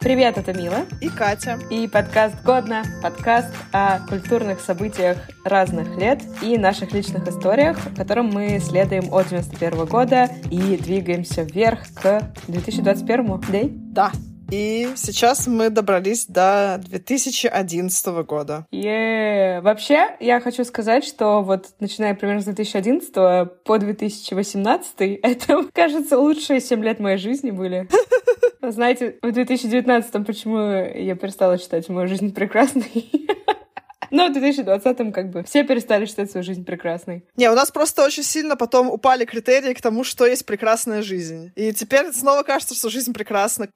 Привет, это Мила. И Катя. И подкаст «Годно». Подкаст о культурных событиях разных лет и наших личных историях, в котором мы следуем от 91 года и двигаемся вверх к 2021. Да? Да. И сейчас мы добрались до 2011 года. Yeah. Вообще, я хочу сказать, что вот начиная примерно с 2011 по 2018, это, кажется, лучшие 7 лет моей жизни были. Знаете, в 2019 почему я перестала считать мою жизнь прекрасной? Но в 2020-м как бы все перестали считать свою жизнь прекрасной. Не, у нас просто очень сильно потом упали критерии к тому, что есть прекрасная жизнь. И теперь снова кажется, что жизнь прекрасна.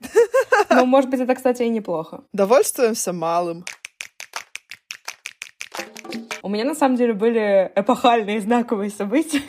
Ну, может быть, это, кстати, и неплохо. Довольствуемся малым. У меня, на самом деле, были эпохальные знаковые события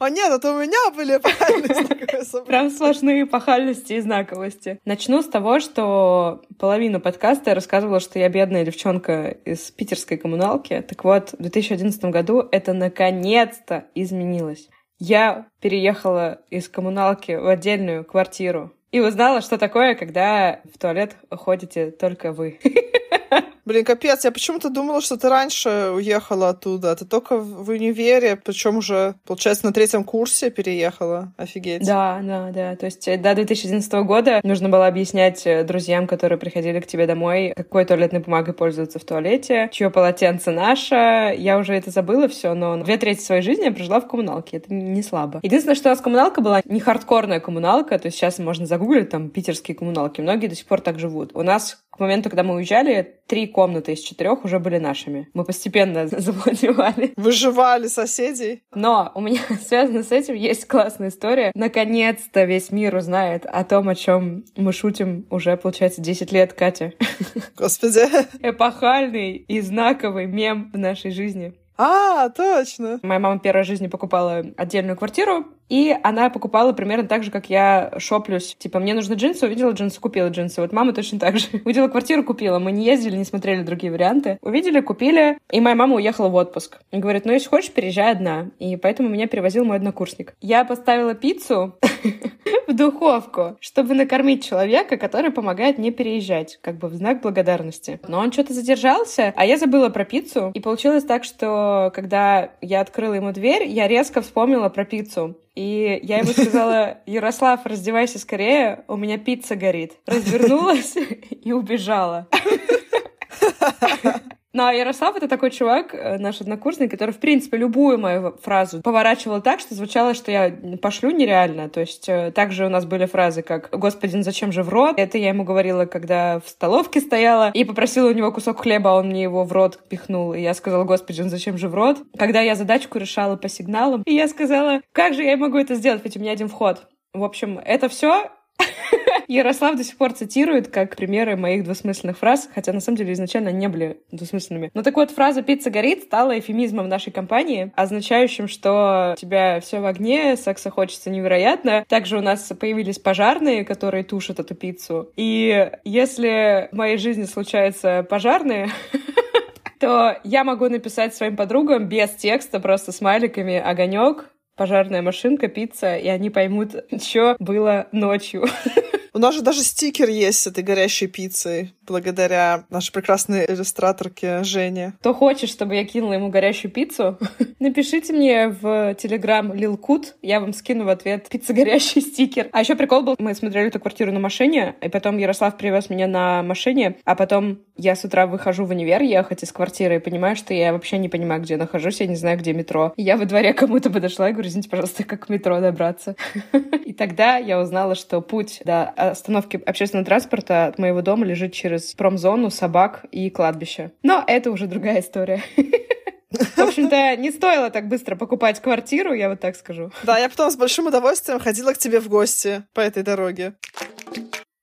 О нет, это у меня были эпохальные знаковые события. Прям сплошные эпохальности и знаковости. Начну с того, что половину подкаста я рассказывала, что я бедная девчонка из питерской коммуналки. Так вот, в 2011 году это наконец-то изменилось. Я переехала из коммуналки в отдельную квартиру и узнала, что такое, когда в туалет ходите только вы. Блин, капец, я почему-то думала, что ты раньше уехала оттуда. Ты только в универе, причем уже, получается, на третьем курсе переехала. Офигеть. Да, да, да. То есть до 2011 года нужно было объяснять э, друзьям, которые приходили к тебе домой, какой туалетной бумагой пользоваться в туалете, чье полотенце наше. Я уже это забыла все, но две трети своей жизни я прожила в коммуналке. Это не слабо. Единственное, что у нас коммуналка была не хардкорная коммуналка, то есть сейчас можно загуглить там питерские коммуналки. Многие до сих пор так живут. У нас к моменту, когда мы уезжали, три комнаты из четырех уже были нашими. Мы постепенно завладевали. Выживали соседей. Но у меня связано с этим есть классная история. Наконец-то весь мир узнает о том, о чем мы шутим уже, получается, 10 лет, Катя. Господи. Эпохальный и знаковый мем в нашей жизни. А, точно. Моя мама первой жизни покупала отдельную квартиру, и она покупала примерно так же, как я шоплюсь. Типа, мне нужны джинсы, увидела джинсы, купила джинсы. Вот мама точно так же. Увидела квартиру, купила. Мы не ездили, не смотрели другие варианты. Увидели, купили, и моя мама уехала в отпуск. И говорит, ну, если хочешь, переезжай одна. И поэтому меня перевозил мой однокурсник. Я поставила пиццу в духовку, чтобы накормить человека, который помогает мне переезжать, как бы в знак благодарности. Но он что-то задержался, а я забыла про пиццу. И получилось так, что когда я открыла ему дверь, я резко вспомнила про пиццу. И я ему сказала, Ярослав, раздевайся скорее, у меня пицца горит. Развернулась и убежала. Ну, а Ярослав — это такой чувак, э, наш однокурсник, который, в принципе, любую мою фразу поворачивал так, что звучало, что я пошлю нереально. То есть э, также у нас были фразы, как «Господин, зачем же в рот?» Это я ему говорила, когда в столовке стояла и попросила у него кусок хлеба, а он мне его в рот пихнул. И я сказала «Господин, зачем же в рот?» Когда я задачку решала по сигналам, и я сказала «Как же я могу это сделать? Ведь у меня один вход». В общем, это все Ярослав до сих пор цитирует как примеры моих двусмысленных фраз, хотя на самом деле изначально они не были двусмысленными. Ну так вот, фраза «пицца горит» стала эфемизмом нашей компании, означающим, что у тебя все в огне, секса хочется невероятно. Также у нас появились пожарные, которые тушат эту пиццу. И если в моей жизни случаются пожарные, то я могу написать своим подругам без текста, просто смайликами огонек, пожарная машинка, пицца, и они поймут, что было ночью. У нас же даже стикер есть с этой горящей пиццей, благодаря нашей прекрасной иллюстраторке Жене. Кто хочет, чтобы я кинула ему горящую пиццу, напишите мне в Телеграм Лилкут, я вам скину в ответ пицца горящий стикер. А еще прикол был, мы смотрели эту квартиру на машине, и потом Ярослав привез меня на машине, а потом я с утра выхожу в универ ехать из квартиры и понимаю, что я вообще не понимаю, где нахожусь, я не знаю, где метро. Я во дворе кому-то подошла и говорю, извините, пожалуйста, как к метро добраться. И тогда я узнала, что путь до остановки общественного транспорта от моего дома лежит через промзону, собак и кладбище. Но это уже другая история. В общем-то, не стоило так быстро покупать квартиру, я вот так скажу. Да, я потом с большим удовольствием ходила к тебе в гости по этой дороге.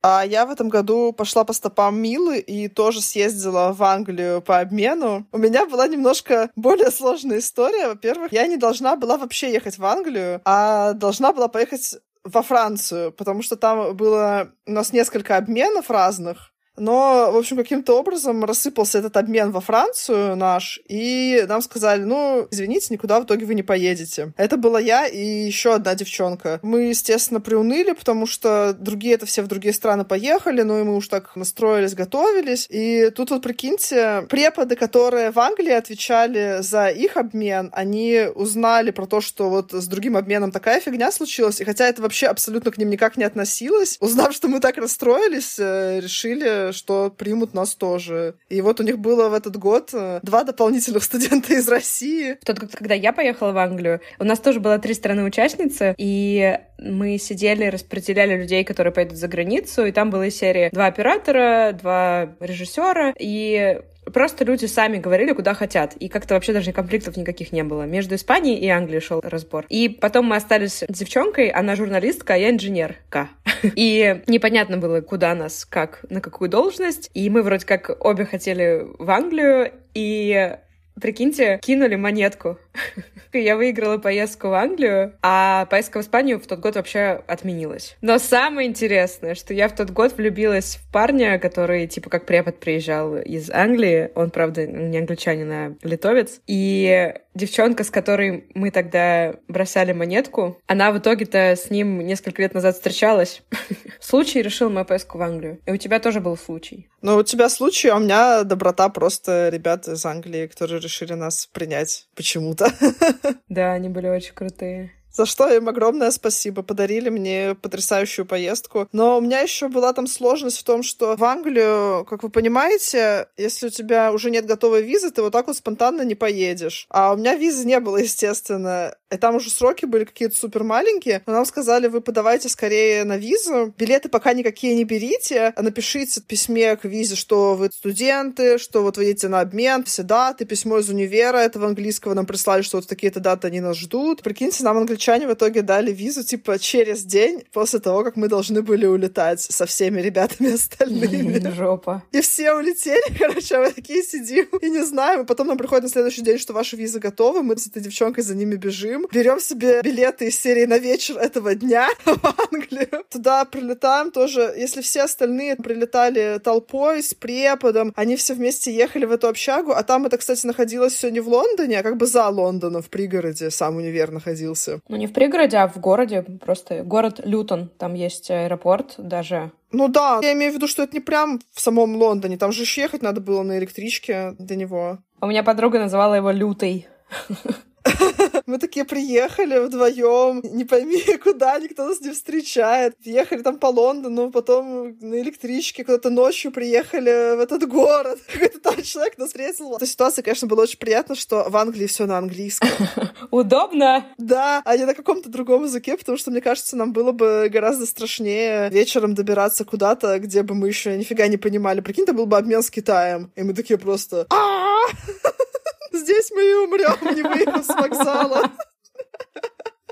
А я в этом году пошла по стопам Милы и тоже съездила в Англию по обмену. У меня была немножко более сложная история. Во-первых, я не должна была вообще ехать в Англию, а должна была поехать во Францию, потому что там было у нас несколько обменов разных, Но, в общем, каким-то образом рассыпался этот обмен во Францию наш, и нам сказали, ну, извините, никуда в итоге вы не поедете. Это была я и еще одна девчонка. Мы, естественно, приуныли, потому что другие это все в другие страны поехали, ну и мы уж так настроились, готовились. И тут вот, прикиньте, преподы, которые в Англии отвечали за их обмен, они узнали про то, что вот с другим обменом такая фигня случилась, и хотя это вообще абсолютно к ним никак не относилось, узнав, что мы так расстроились, э, решили, что примут нас тоже. И вот у них было в этот год э, два дополнительных студента из России. В тот год, когда я поехала в Англию, у нас тоже было три страны-участницы, и мы сидели, распределяли людей, которые поедут за границу, и там была серия два оператора, два режиссера, и Просто люди сами говорили, куда хотят. И как-то вообще даже конфликтов никаких не было. Между Испанией и Англией шел разбор. И потом мы остались с девчонкой, она журналистка, а я инженерка. И непонятно было, куда нас, как, на какую должность. И мы вроде как обе хотели в Англию, и Прикиньте, кинули монетку. Я выиграла поездку в Англию, а поездка в Испанию в тот год вообще отменилась. Но самое интересное, что я в тот год влюбилась в парня, который типа как препод приезжал из Англии. Он, правда, не англичанин, а литовец. И девчонка, с которой мы тогда бросали монетку, она в итоге-то с ним несколько лет назад встречалась. Случай решил мою поездку в Англию. И у тебя тоже был случай. Ну, у тебя случай, а у меня доброта просто ребят из Англии, которые решили нас принять почему-то. Да, они были очень крутые. За что им огромное спасибо. Подарили мне потрясающую поездку. Но у меня еще была там сложность в том, что в Англию, как вы понимаете, если у тебя уже нет готовой визы, ты вот так вот спонтанно не поедешь. А у меня визы не было, естественно. И там уже сроки были какие-то супер маленькие. Но нам сказали, вы подавайте скорее на визу. Билеты пока никакие не берите. А напишите в письме к визе, что вы студенты, что вот вы едете на обмен, все даты, письмо из универа этого английского нам прислали, что вот такие-то даты они нас ждут. Прикиньте, нам англичане в итоге дали визу типа через день после того, как мы должны были улетать со всеми ребятами остальными. Жопа. И все улетели, короче, а мы такие сидим и не знаем. И потом нам приходит на следующий день, что ваши визы готовы, мы с этой девчонкой за ними бежим берем себе билеты из серии на вечер этого дня в Англию. Туда прилетаем тоже, если все остальные прилетали толпой с преподом, они все вместе ехали в эту общагу, а там это, кстати, находилось все не в Лондоне, а как бы за Лондоном, в пригороде сам универ находился. Ну, не в пригороде, а в городе, просто город Лютон, там есть аэропорт даже, ну да, я имею в виду, что это не прям в самом Лондоне, там же еще ехать надо было на электричке до него. У меня подруга называла его Лютый. Мы такие приехали вдвоем, не пойми куда, никто нас не встречает. Ехали там по Лондону, потом на электричке куда-то ночью приехали в этот город. Какой-то там человек нас встретил. Эта ситуация, конечно, была очень приятно, что в Англии все на английском. Удобно. Да, а не на каком-то другом языке, потому что, мне кажется, нам было бы гораздо страшнее вечером добираться куда-то, где бы мы еще нифига не понимали. Прикинь, это был бы обмен с Китаем. И мы такие просто... Здесь мы и умрем, не выехав с вокзала.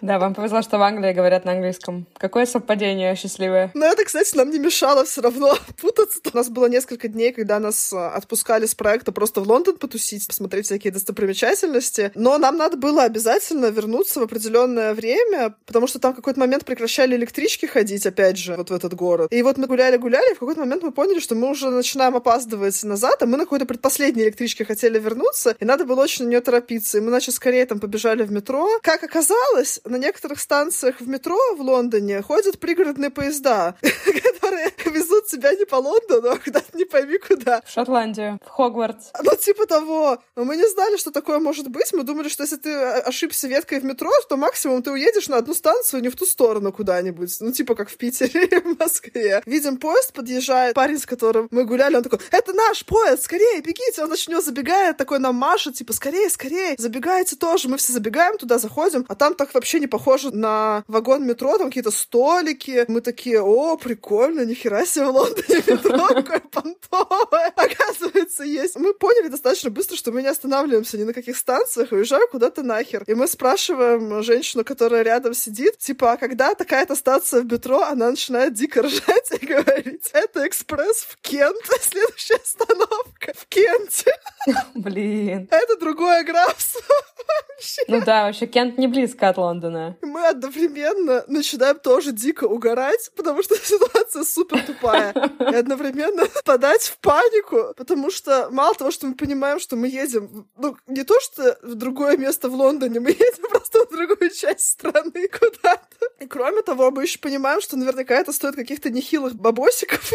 Да, вам повезло, что в Англии говорят на английском. Какое совпадение счастливое. Но это, кстати, нам не мешало все равно путаться. У нас было несколько дней, когда нас а, отпускали с проекта просто в Лондон потусить, посмотреть всякие достопримечательности. Но нам надо было обязательно вернуться в определенное время, потому что там в какой-то момент прекращали электрички ходить, опять же, вот в этот город. И вот мы гуляли-гуляли, и в какой-то момент мы поняли, что мы уже начинаем опаздывать назад, а мы на какой-то предпоследней электричке хотели вернуться, и надо было очень на нее торопиться. И мы, значит, скорее там побежали в метро. Как оказалось, на некоторых станциях в метро в Лондоне ходят пригородные поезда, которые везут тебя не по Лондону, а куда-то не пойми куда. В Шотландию, в Хогвартс. Ну, типа того. Мы не знали, что такое может быть. Мы думали, что если ты ошибся веткой в метро, то максимум ты уедешь на одну станцию, не в ту сторону куда-нибудь. Ну, типа как в Питере в Москве. Видим, поезд подъезжает, парень, с которым мы гуляли, он такой, это наш поезд, скорее, бегите. Он начнет забегает, такой нам машет, типа, скорее, скорее, забегайте тоже. Мы все забегаем туда, заходим, а там так вообще не похоже на вагон метро, там какие-то столики. Мы такие, о, прикольно, нихера себе в Лондоне метро, какое понтовое. Оказывается, есть. Мы поняли достаточно быстро, что мы не останавливаемся ни на каких станциях, уезжаем куда-то нахер. И мы спрашиваем женщину, которая рядом сидит, типа, а когда такая-то станция в метро, она начинает дико ржать и говорить, это экспресс в Кент, следующая остановка в Кенте. Блин. Это другое графство. Ну да, вообще Кент не близко от Лондона. Мы одновременно начинаем тоже дико угорать, потому что ситуация супер тупая. И одновременно подать в панику, потому что мало того, что мы понимаем, что мы едем, ну, не то, что в другое место в Лондоне, мы едем просто в другую часть страны куда-то. И кроме того, мы еще понимаем, что наверняка это стоит каких-то нехилых бабосиков.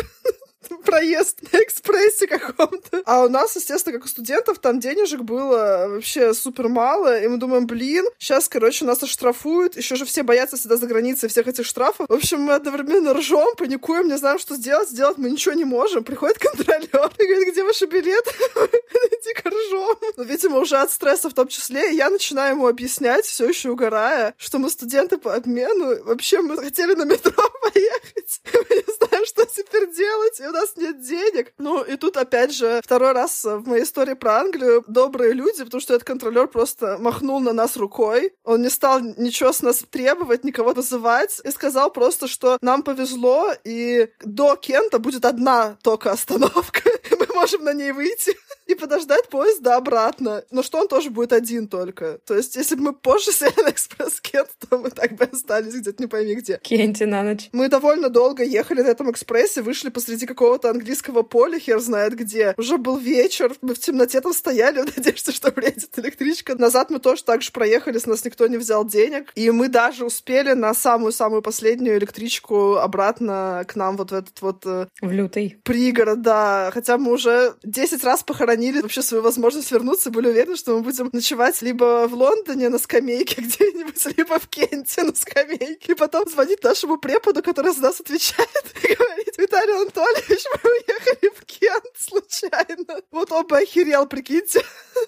Проезд на экспрессе каком-то. А у нас, естественно, как у студентов, там денежек было вообще супер мало, и мы думаем, блин, сейчас, короче, нас оштрафуют, еще же все боятся всегда за границей всех этих штрафов. В общем, мы одновременно ржем, паникуем, не знаем, что сделать, сделать мы ничего не можем. Приходит контролер и говорит, где ваши билеты? Иди-ка ржем. Но, видимо, уже от стресса в том числе, и я начинаю ему объяснять, все еще угорая, что мы студенты по обмену, вообще мы хотели на метро поехать, мы не знаем, что теперь делать, и нас нет денег. Ну, и тут, опять же, второй раз в моей истории про Англию добрые люди, потому что этот контролер просто махнул на нас рукой. Он не стал ничего с нас требовать, никого вызывать, и сказал просто, что нам повезло, и до Кента будет одна только остановка. Мы можем на ней выйти и подождать поезда обратно. Но что он тоже будет один только. То есть, если бы мы позже сели на экспресс Кент, то мы так бы остались где-то не пойми где. Кенте на ночь. Мы довольно долго ехали на этом экспрессе, вышли посреди какого-то английского поля, хер знает где. Уже был вечер, мы в темноте там стояли в надежде, что приедет электричка. Назад мы тоже так же проехали, с нас никто не взял денег. И мы даже успели на самую-самую последнюю электричку обратно к нам вот в этот вот... Э, в лютый. Пригород, да. Хотя мы уже 10 раз похоронили вообще свою возможность вернуться, были уверены, что мы будем ночевать либо в Лондоне на скамейке где-нибудь, либо в Кенте на скамейке. И потом звонить нашему преподу, который за нас отвечает, и говорить, Виталий Анатольевич, мы уехали в Кент случайно. Вот он бы охерел, прикиньте.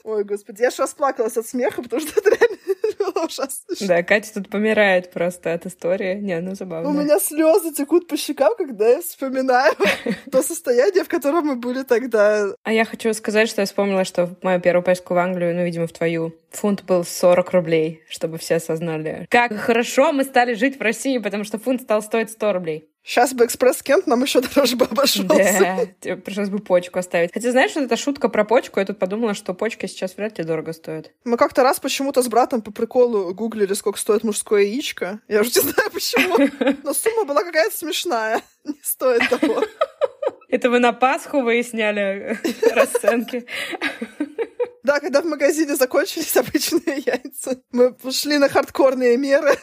Ой, господи, я аж расплакалась от смеха, потому что это реально было ужасно. Да, Катя тут помирает просто от истории. Не, ну забавно. У меня слезы текут по щекам, когда я вспоминаю то состояние, в котором мы были тогда. А я хочу сказать, что я вспомнила, что в мою первую поездку в Англию, ну, видимо, в твою, фунт был 40 рублей, чтобы все осознали. Как хорошо мы стали жить в России, потому что фунт стал стоить 100 рублей. Сейчас бы экспресс-кент нам еще дороже бы обошелся. Да, пришлось бы почку оставить. Хотя знаешь, что это шутка про почку? Я тут подумала, что почки сейчас вряд ли дорого стоят. Мы как-то раз почему-то с братом по приколу гуглили, сколько стоит мужское яичко. Я уже не знаю почему, но сумма была какая-то смешная. Не стоит того. Это вы на Пасху выясняли расценки? Да, когда в магазине закончились обычные яйца. Мы пошли на хардкорные меры.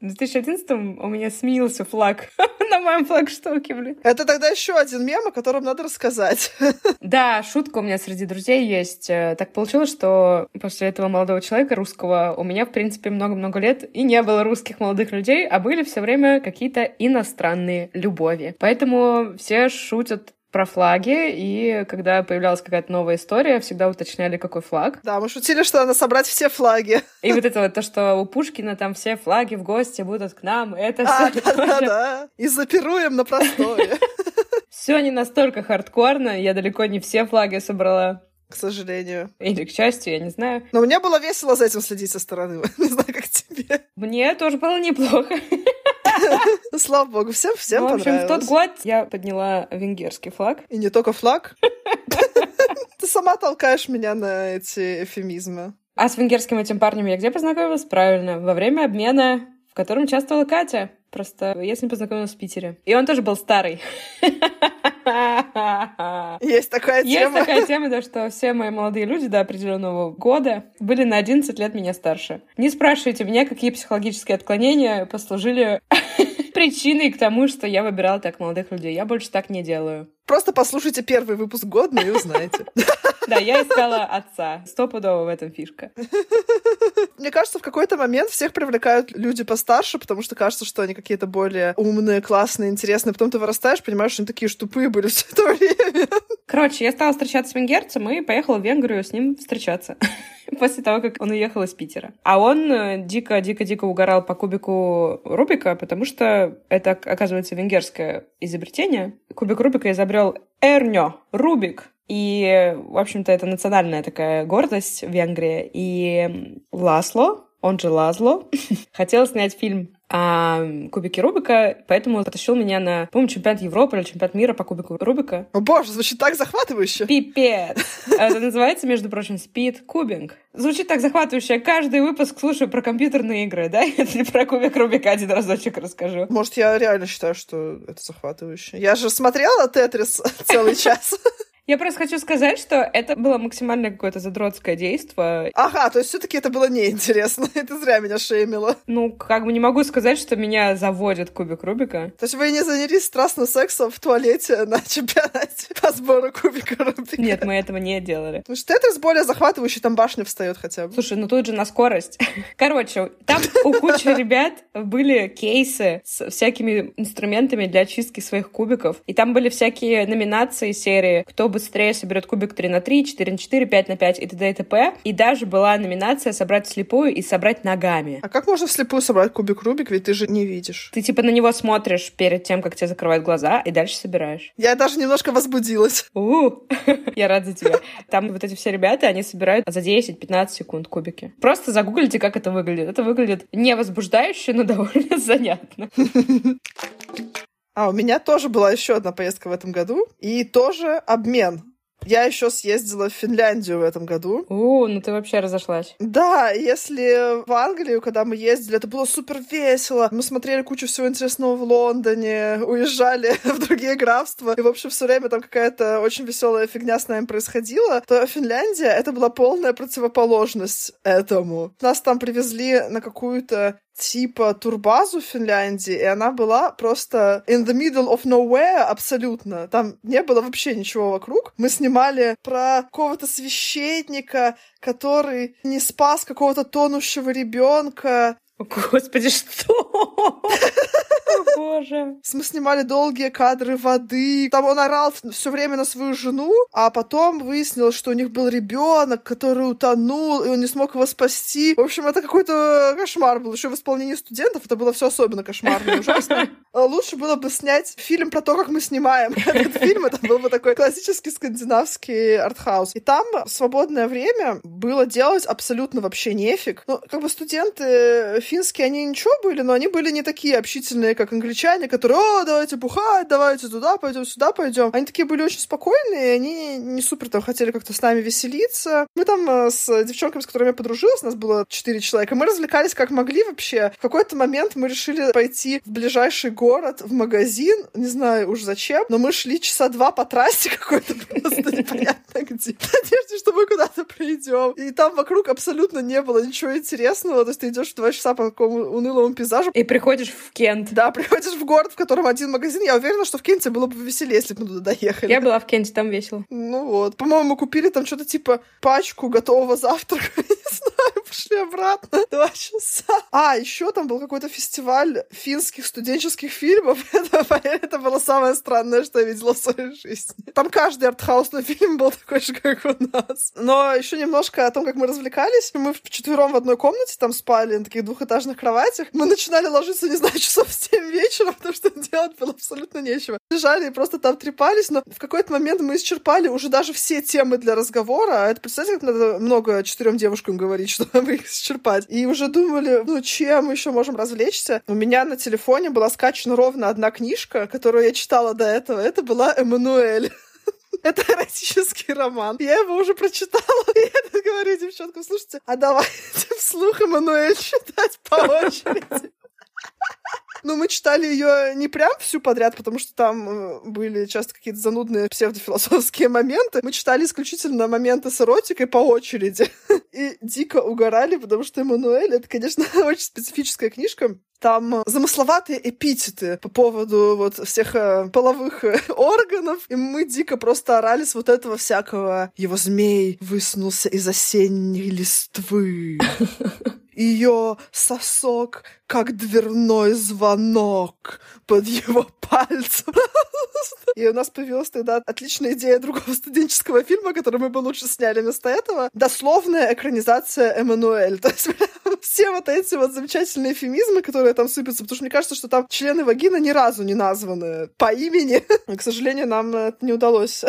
В 2011 у меня сменился флаг на моем флагштоке, блин. Это тогда еще один мем, о котором надо рассказать. Да, шутка у меня среди друзей есть. Э, так получилось, что после этого молодого человека русского у меня, в принципе, много-много лет и не было русских молодых людей, а были все время какие-то иностранные любови. Поэтому все шутят про флаги, и когда появлялась какая-то новая история, всегда уточняли, какой флаг. Да, мы шутили, что надо собрать все флаги. И вот это вот то, что у Пушкина там все флаги в гости будут к нам, это а, все да, да, да. И запируем на простое. Все не настолько хардкорно, я далеко не все флаги собрала. К сожалению. Или к счастью, я не знаю. Но мне было весело за этим следить со стороны. Не знаю, как тебе. Мне тоже было неплохо. Слава богу, всем, всем В общем, в тот год я подняла венгерский флаг. И не только флаг. Ты сама толкаешь меня на эти эфемизмы. А с венгерским этим парнем я где познакомилась? Правильно, во время обмена, котором участвовала Катя. Просто я с ним познакомилась в Питере. И он тоже был старый. Есть такая Есть тема. такая тема, да, что все мои молодые люди до определенного года были на 11 лет меня старше. Не спрашивайте меня, какие психологические отклонения послужили причиной к тому, что я выбирала так молодых людей. Я больше так не делаю. Просто послушайте первый выпуск года и узнаете. Да, я искала отца. Стопудово в этом фишка. Мне кажется, в какой-то момент всех привлекают люди постарше, потому что кажется, что они какие-то более умные, классные, интересные. Потом ты вырастаешь, понимаешь, что они такие же тупые были все это время. Короче, я стала встречаться с венгерцем и поехала в Венгрию с ним встречаться. После того, как он уехал из Питера. А он э, дико-дико-дико угорал по кубику Рубика, потому что это, оказывается, венгерское изобретение. Кубик Рубика изобрел Эрнё Рубик, и, в общем-то, это национальная такая гордость в Венгрии. И Ласло, он же Лазло, хотел снять фильм а кубики Рубика, поэтому потащил меня на, по-моему, чемпионат Европы или чемпионат мира по кубику Рубика. О боже, звучит так захватывающе. Пипец. Это называется, между прочим, Speed Cubing. Звучит так захватывающе. Я каждый выпуск слушаю про компьютерные игры, да? Если про кубик Рубика один разочек расскажу. Может, я реально считаю, что это захватывающе. Я же смотрела Тетрис целый час. Я просто хочу сказать, что это было максимально какое-то задротское действие. Ага, то есть все таки это было неинтересно. Это зря меня шеймило. Ну, как бы не могу сказать, что меня заводит кубик Рубика. То есть вы не занялись страстным сексом в туалете на чемпионате по сбору кубика Рубика? Нет, мы этого не делали. Потому что Тетрис более захватывающий, там башня встает хотя бы. Слушай, ну тут же на скорость. Короче, там у кучи ребят были кейсы с всякими инструментами для очистки своих кубиков. И там были всякие номинации серии «Кто бы быстрее соберет кубик 3 на 3, 4 на 4, 5 на 5 и т.д. и т.п. И даже была номинация собрать вслепую и собрать ногами. А как можно вслепую собрать кубик Рубик, ведь ты же не видишь? Ты типа на него смотришь перед тем, как тебе закрывают глаза, и дальше собираешь. Я даже немножко возбудилась. У, я рад за тебя. Там вот эти все ребята, они собирают за 10-15 секунд кубики. Просто загуглите, как это выглядит. Это выглядит не возбуждающе, но довольно занятно. А, у меня тоже была еще одна поездка в этом году, и тоже обмен. Я еще съездила в Финляндию в этом году. О, ну ты вообще разошлась. Да, если в Англию, когда мы ездили, это было супер весело. Мы смотрели кучу всего интересного в Лондоне, уезжали в другие графства, и, в общем, все время там какая-то очень веселая фигня с нами происходила, то Финляндия — это была полная противоположность этому. Нас там привезли на какую-то типа турбазу в Финляндии, и она была просто in the middle of nowhere абсолютно. Там не было вообще ничего вокруг. Мы снимали про какого-то священника, который не спас какого-то тонущего ребенка. Господи, что? боже. Мы снимали долгие кадры воды. Там он орал все время на свою жену, а потом выяснилось, что у них был ребенок, который утонул, и он не смог его спасти. В общем, это какой-то кошмар был. Еще в исполнении студентов это было все особенно кошмарно и ужасно. А лучше было бы снять фильм про то, как мы снимаем этот фильм. Это был бы такой классический скандинавский артхаус. И там свободное время было делать абсолютно вообще нефиг. Ну, как бы студенты финские, они ничего были, но они были не такие общительные, как англичане, которые, о, давайте бухать, давайте туда пойдем, сюда пойдем. Они такие были очень спокойные, они не супер там хотели как-то с нами веселиться. Мы там э, с девчонками, с которыми я подружилась, нас было четыре человека, мы развлекались как могли вообще. В какой-то момент мы решили пойти в ближайший город, в магазин, не знаю уж зачем, но мы шли часа два по трассе какой-то просто непонятно где. В надежде, что мы куда-то придем. И там вокруг абсолютно не было ничего интересного. То есть ты идешь два часа по такому унылому пейзажу. И приходишь в Кент. Да, приходишь в город, в котором один магазин. Я уверена, что в Кенте было бы веселее, если бы мы туда доехали. Я была в Кенте, там весело. Ну вот. По-моему, мы купили там что-то типа пачку готового завтрака. Не знаю, пошли обратно. Два часа. А, еще там был какой-то фестиваль финских студенческих фильмов. Это, это было самое странное, что я видела в своей жизни. Там каждый артхаусный фильм был такой же, как у нас. Но еще немножко о том, как мы развлекались. Мы вчетвером в одной комнате там спали на таких двухэтажных кроватях. Мы начинали ложиться, не знаю, часов в 7 вечера, потому что делать было абсолютно нечего. Лежали и просто там трепались, но в какой-то момент мы исчерпали уже даже все темы для разговора. А это, представьте, как надо много четырем девушкам говорить, чтобы их исчерпать. И уже думали, ну, чем мы еще можем развлечься? У меня на телефоне была скачана ровно одна книжка, которую я читала до этого. Это была «Эммануэль». Это эротический роман. Я его уже прочитала. И я говорю девчонкам, слушайте, а давайте вслух Эммануэль читать по очереди. Ну, мы читали ее не прям всю подряд, потому что там э, были часто какие-то занудные псевдофилософские моменты. Мы читали исключительно моменты с эротикой по очереди. И дико угорали, потому что Эммануэль — это, конечно, очень специфическая книжка. Там замысловатые эпитеты по поводу вот всех э, половых э, органов. И мы дико просто орали с вот этого всякого «Его змей высунулся из осенней листвы». ее сосок, как дверной звонок под его пальцем. И у нас появилась тогда отличная идея другого студенческого фильма, который мы бы лучше сняли вместо этого. Дословная экранизация Эммануэль. То есть все вот эти вот замечательные эфемизмы, которые там сыпятся, потому что мне кажется, что там члены вагины ни разу не названы по имени. К сожалению, нам это не удалось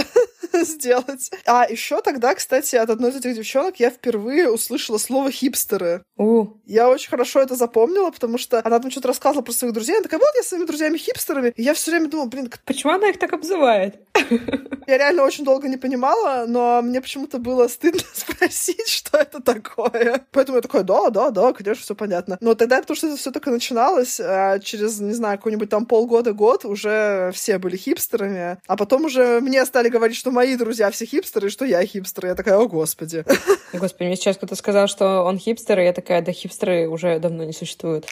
сделать. А еще тогда, кстати, от одной из этих девчонок я впервые услышала слово хипстеры. У. Я очень хорошо это запомнила, потому что она там что-то рассказывала про своих друзей. Она такая, вот я с своими друзьями хипстерами. И я все время думала, блин, Почему она их так обзывает? я реально очень долго не понимала, но мне почему-то было стыдно спросить, что это такое. Поэтому я такая, да, да, да, конечно, все понятно. Но тогда, потому что это все только начиналось, а через, не знаю, какой-нибудь там полгода-год уже все были хипстерами. А потом уже мне стали говорить, что мои друзья все хипстеры, и что я хипстер. Я такая, о, господи. Господи, мне сейчас кто-то сказал, что он хипстер, и я такая, да хипстеры уже давно не существуют.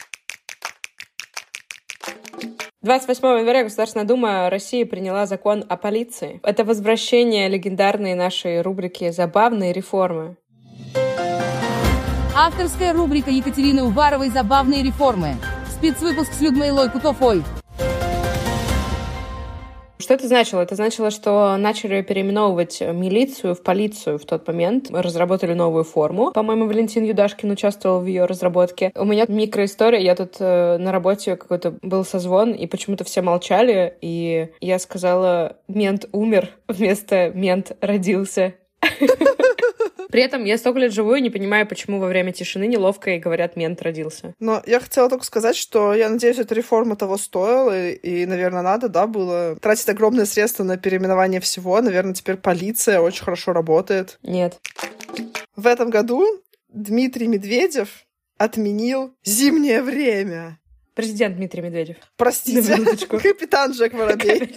28 января Государственная Дума России приняла закон о полиции. Это возвращение легендарной нашей рубрики «Забавные реформы». Авторская рубрика Екатерины Уваровой «Забавные реформы». Спецвыпуск с Людмилой Кутофой. Что это значило? Это значило, что начали переименовывать милицию в полицию в тот момент. Мы разработали новую форму. По-моему, Валентин Юдашкин участвовал в ее разработке. У меня микроистория. Я тут э, на работе какой-то был созвон, и почему-то все молчали, и я сказала «мент умер» вместо «мент родился». При этом я столько лет живу и не понимаю, почему во время тишины неловко и говорят «мент родился». Но я хотела только сказать, что я надеюсь, эта реформа того стоила, и, и, наверное, надо, да, было тратить огромные средства на переименование всего. Наверное, теперь полиция очень хорошо работает. Нет. В этом году Дмитрий Медведев отменил зимнее время. Президент Дмитрий Медведев. Простите, капитан Джек Воробей.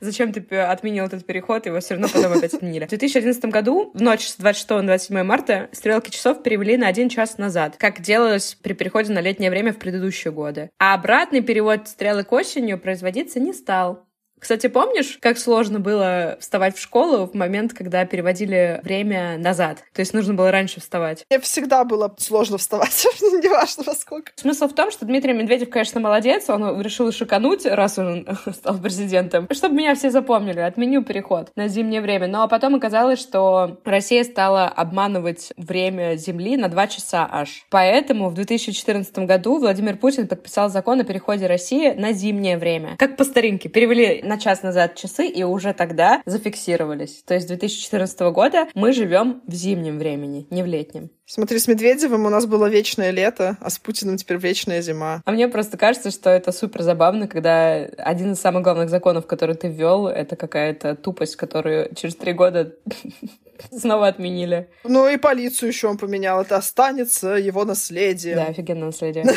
Зачем ты отменил этот переход, его все равно потом опять отменили. В 2011 году, в ночь с 26 на 27 марта, стрелки часов перевели на один час назад, как делалось при переходе на летнее время в предыдущие годы. А обратный перевод стрелок осенью производиться не стал. Кстати, помнишь, как сложно было вставать в школу в момент, когда переводили время назад? То есть нужно было раньше вставать. Мне всегда было сложно вставать, неважно во сколько. Смысл в том, что Дмитрий Медведев, конечно, молодец, он решил шикануть, раз он стал президентом, чтобы меня все запомнили, отменю переход на зимнее время. Но потом оказалось, что Россия стала обманывать время Земли на два часа аж. Поэтому в 2014 году Владимир Путин подписал закон о переходе России на зимнее время. Как по старинке, перевели на час назад часы и уже тогда зафиксировались. То есть с 2014 года мы живем в зимнем времени, не в летнем. Смотри, с Медведевым у нас было вечное лето, а с Путиным теперь вечная зима. А мне просто кажется, что это супер забавно, когда один из самых главных законов, который ты ввел, это какая-то тупость, которую через три года снова отменили. Ну и полицию еще он поменял. Это останется его наследие. Да, офигенное наследие.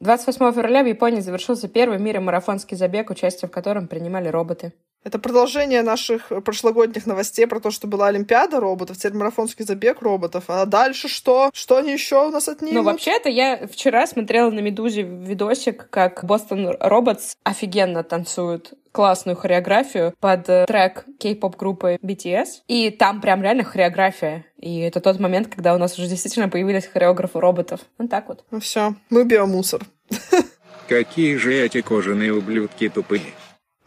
28 февраля в Японии завершился первый в мире марафонский забег, участие в котором принимали роботы. Это продолжение наших прошлогодних новостей про то, что была Олимпиада роботов, теперь марафонский забег роботов. А дальше что? Что они еще у нас отнимут? Ну, вообще-то я вчера смотрела на Медузе видосик, как Бостон Роботс офигенно танцуют классную хореографию под э, трек кей-поп группы BTS. И там прям реально хореография. И это тот момент, когда у нас уже действительно появились хореографы роботов. Вот так вот. Ну все, мы биомусор. Какие же эти кожаные ублюдки тупые.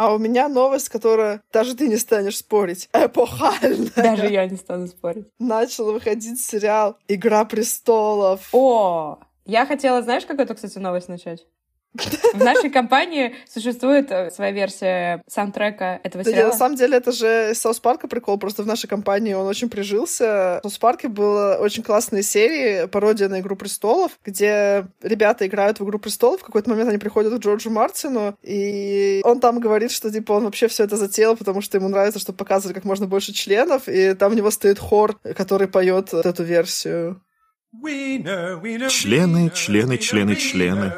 А у меня новость, которая даже ты не станешь спорить. Эпохальная. Даже я не стану спорить. Начал выходить сериал «Игра престолов». О, я хотела, знаешь, как эту, кстати, новость начать? В нашей компании существует э, своя версия саундтрека этого Да сериала. на самом деле это же из South Park а прикол, просто в нашей компании он очень прижился. В Саус Парке было очень классные серии, пародия на «Игру престолов», где ребята играют в «Игру престолов», в какой-то момент они приходят к Джорджу Мартину, и он там говорит, что типа он вообще все это затеял, потому что ему нравится, чтобы показывали как можно больше членов, и там у него стоит хор, который поет эту версию. Члены, члены, члены, члены.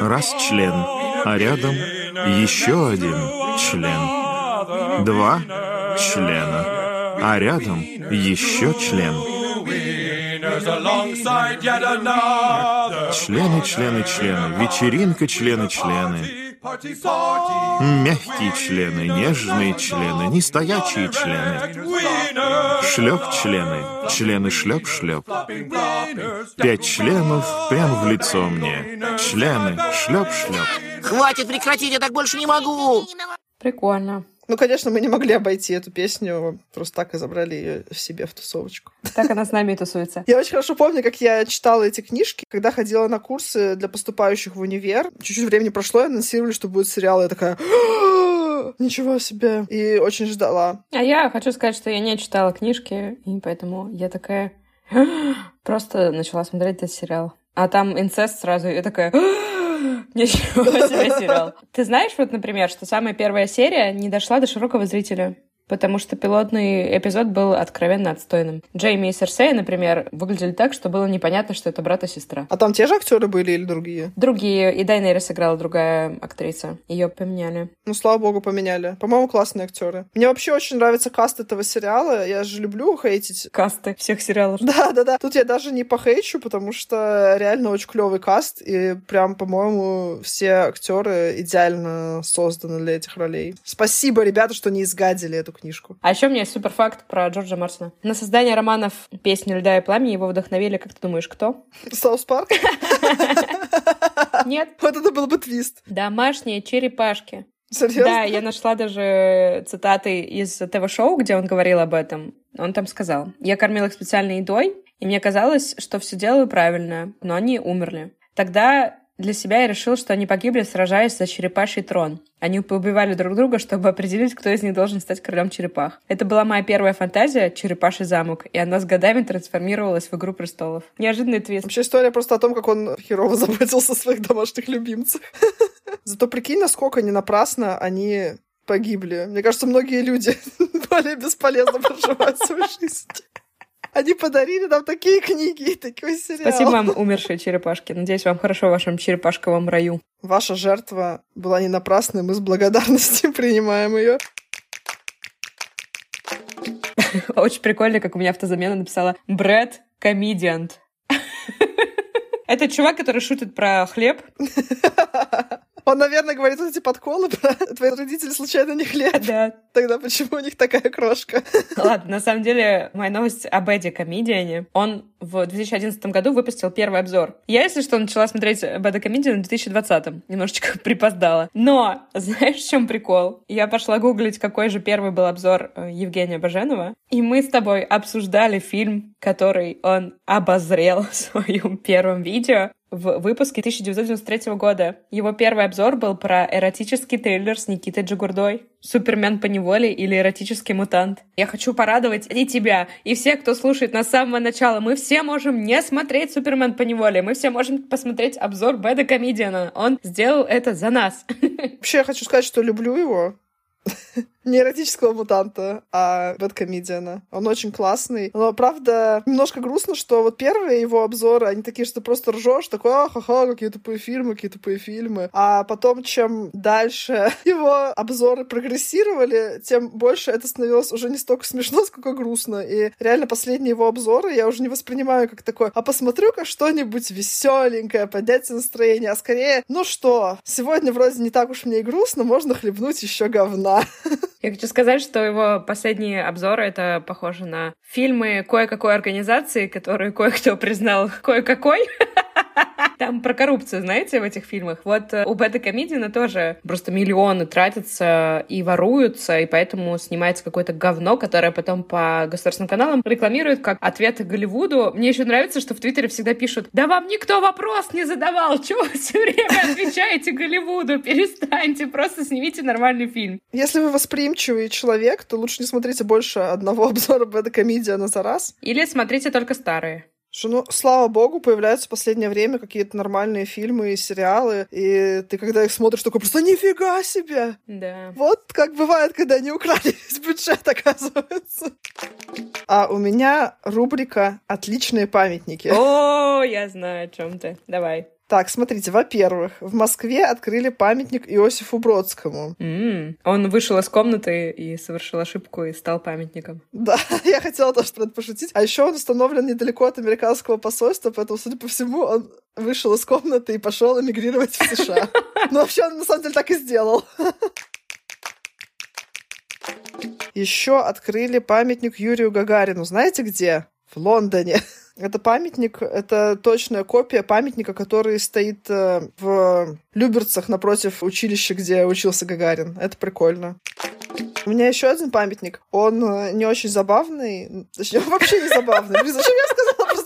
Раз член, а рядом еще один член. Два члена, а рядом еще член. Члены, члены, члены, вечеринка, члены, члены. Мягкие члены, нежные члены, нестоячие члены. Шлеп члены, члены шлеп шлеп. Пять членов прямо в лицо мне. Члены шлеп шлеп. Хватит, прекратить, я так больше не могу. Прикольно. Ну, конечно, мы не могли обойти эту песню, просто так и забрали ее себе в тусовочку. Так она с нами и тусуется. Я очень хорошо помню, как я читала эти книжки, когда ходила на курсы для поступающих в универ. Чуть-чуть времени прошло, и анонсировали, что будет сериал. Я такая... Ничего себе. И очень ждала. А я хочу сказать, что я не читала книжки, и поэтому я такая... Просто начала смотреть этот сериал. А там инцест сразу, и я такая... Ничего себе сериал. Ты знаешь, вот, например, что самая первая серия не дошла до широкого зрителя? Потому что пилотный эпизод был откровенно отстойным. Джейми и Серсея, например, выглядели так, что было непонятно, что это брат и сестра. А там те же актеры были или другие? Другие. И Дайнери сыграла другая актриса. Ее поменяли. Ну, слава богу, поменяли. По-моему, классные актеры. Мне вообще очень нравится каст этого сериала. Я же люблю хейтить. Касты всех сериалов. Да, да, да. Тут я даже не похейчу, потому что реально очень клевый каст. И прям, по-моему, все актеры идеально созданы для этих ролей. Спасибо, ребята, что не изгадили эту книжку. А еще у меня есть супер факт про Джорджа Мартина. На создание романов «Песни льда и пламени» его вдохновили, как ты думаешь, кто? South Park? Нет. Вот это был бы твист. Домашние черепашки. Серьезно? Да, я нашла даже цитаты из ТВ-шоу, где он говорил об этом. Он там сказал, я кормил их специальной едой, и мне казалось, что все делаю правильно, но они умерли. Тогда для себя я решил, что они погибли, сражаясь за черепаший трон. Они убивали друг друга, чтобы определить, кто из них должен стать королем черепах. Это была моя первая фантазия «Черепаший замок», и она с годами трансформировалась в «Игру престолов». Неожиданный твист. Вообще история просто о том, как он херово заботился о своих домашних любимцах. Зато прикинь, насколько не напрасно они погибли. Мне кажется, многие люди более бесполезно проживают свою жизнь. Они подарили нам такие книги и такой сериал. Спасибо вам, умершие черепашки. Надеюсь, вам хорошо в вашем черепашковом раю. Ваша жертва была не напрасной, мы с благодарностью принимаем ее. Очень прикольно, как у меня автозамена написала «Брэд комедиант». Это чувак, который шутит про хлеб. Он, наверное, говорит вот эти подколы про твои родители случайно не хлеб. Да. Тогда почему у них такая крошка? Ладно, на самом деле, моя новость об Эдди Комедиане. Он в 2011 году выпустил первый обзор. Я, если что, начала смотреть Бэда Комедиан в 2020 Немножечко припоздала. Но, знаешь, в чем прикол? Я пошла гуглить, какой же первый был обзор э, Евгения Баженова. И мы с тобой обсуждали фильм, который он обозрел в своем первом видео в выпуске 1993 года. Его первый обзор был про эротический триллер с Никитой Джигурдой. Супермен по неволе или эротический мутант. Я хочу порадовать и тебя, и всех, кто слушает нас с самого начала. Мы все можем не смотреть Супермен по неволе. Мы все можем посмотреть обзор Бэда Комедиана. Он сделал это за нас. Вообще, я хочу сказать, что люблю его. не эротического мутанта, а бэткомедиана. Он очень классный. Но, правда, немножко грустно, что вот первые его обзоры, они такие, что ты просто ржешь, такой, а, ха-ха, какие тупые фильмы, какие тупые фильмы. А потом, чем дальше его обзоры прогрессировали, тем больше это становилось уже не столько смешно, сколько грустно. И реально последние его обзоры я уже не воспринимаю как такое, а посмотрю-ка что-нибудь веселенькое, поднять настроение, а скорее, ну что, сегодня вроде не так уж мне и грустно, можно хлебнуть еще говна. Я хочу сказать, что его последние обзоры — это похоже на фильмы кое-какой организации, которые кое-кто признал кое-какой. Там про коррупцию, знаете, в этих фильмах. Вот э, у Бета Комедиана тоже просто миллионы тратятся и воруются, и поэтому снимается какое-то говно, которое потом по государственным каналам рекламируют как ответы Голливуду. Мне еще нравится, что в Твиттере всегда пишут, да вам никто вопрос не задавал, чего вы все время отвечаете Голливуду? Перестаньте, просто снимите нормальный фильм. Если вы восприимчивый человек, то лучше не смотрите больше одного обзора Бета Комедиана за раз. Или смотрите только старые. Что, ну, слава богу, появляются в последнее время какие-то нормальные фильмы и сериалы, и ты, когда их смотришь, такой просто «Нифига себе!» Да. Вот как бывает, когда они украли весь бюджет, оказывается. А у меня рубрика «Отличные памятники». О, я знаю, о чем ты. Давай. Так, смотрите, во-первых, в Москве открыли памятник Иосифу Бродскому. Mm. Он вышел из комнаты и совершил ошибку и стал памятником. Да, я хотела тоже про это пошутить. А еще он установлен недалеко от американского посольства, поэтому, судя по всему, он вышел из комнаты и пошел эмигрировать в США. Ну, вообще, он на самом деле так и сделал. Еще открыли памятник Юрию Гагарину. Знаете где? В Лондоне. Это памятник, это точная копия памятника, который стоит э, в Люберцах напротив училища, где учился Гагарин. Это прикольно. У меня еще один памятник. Он э, не очень забавный. Точнее, вообще не забавный. Зачем я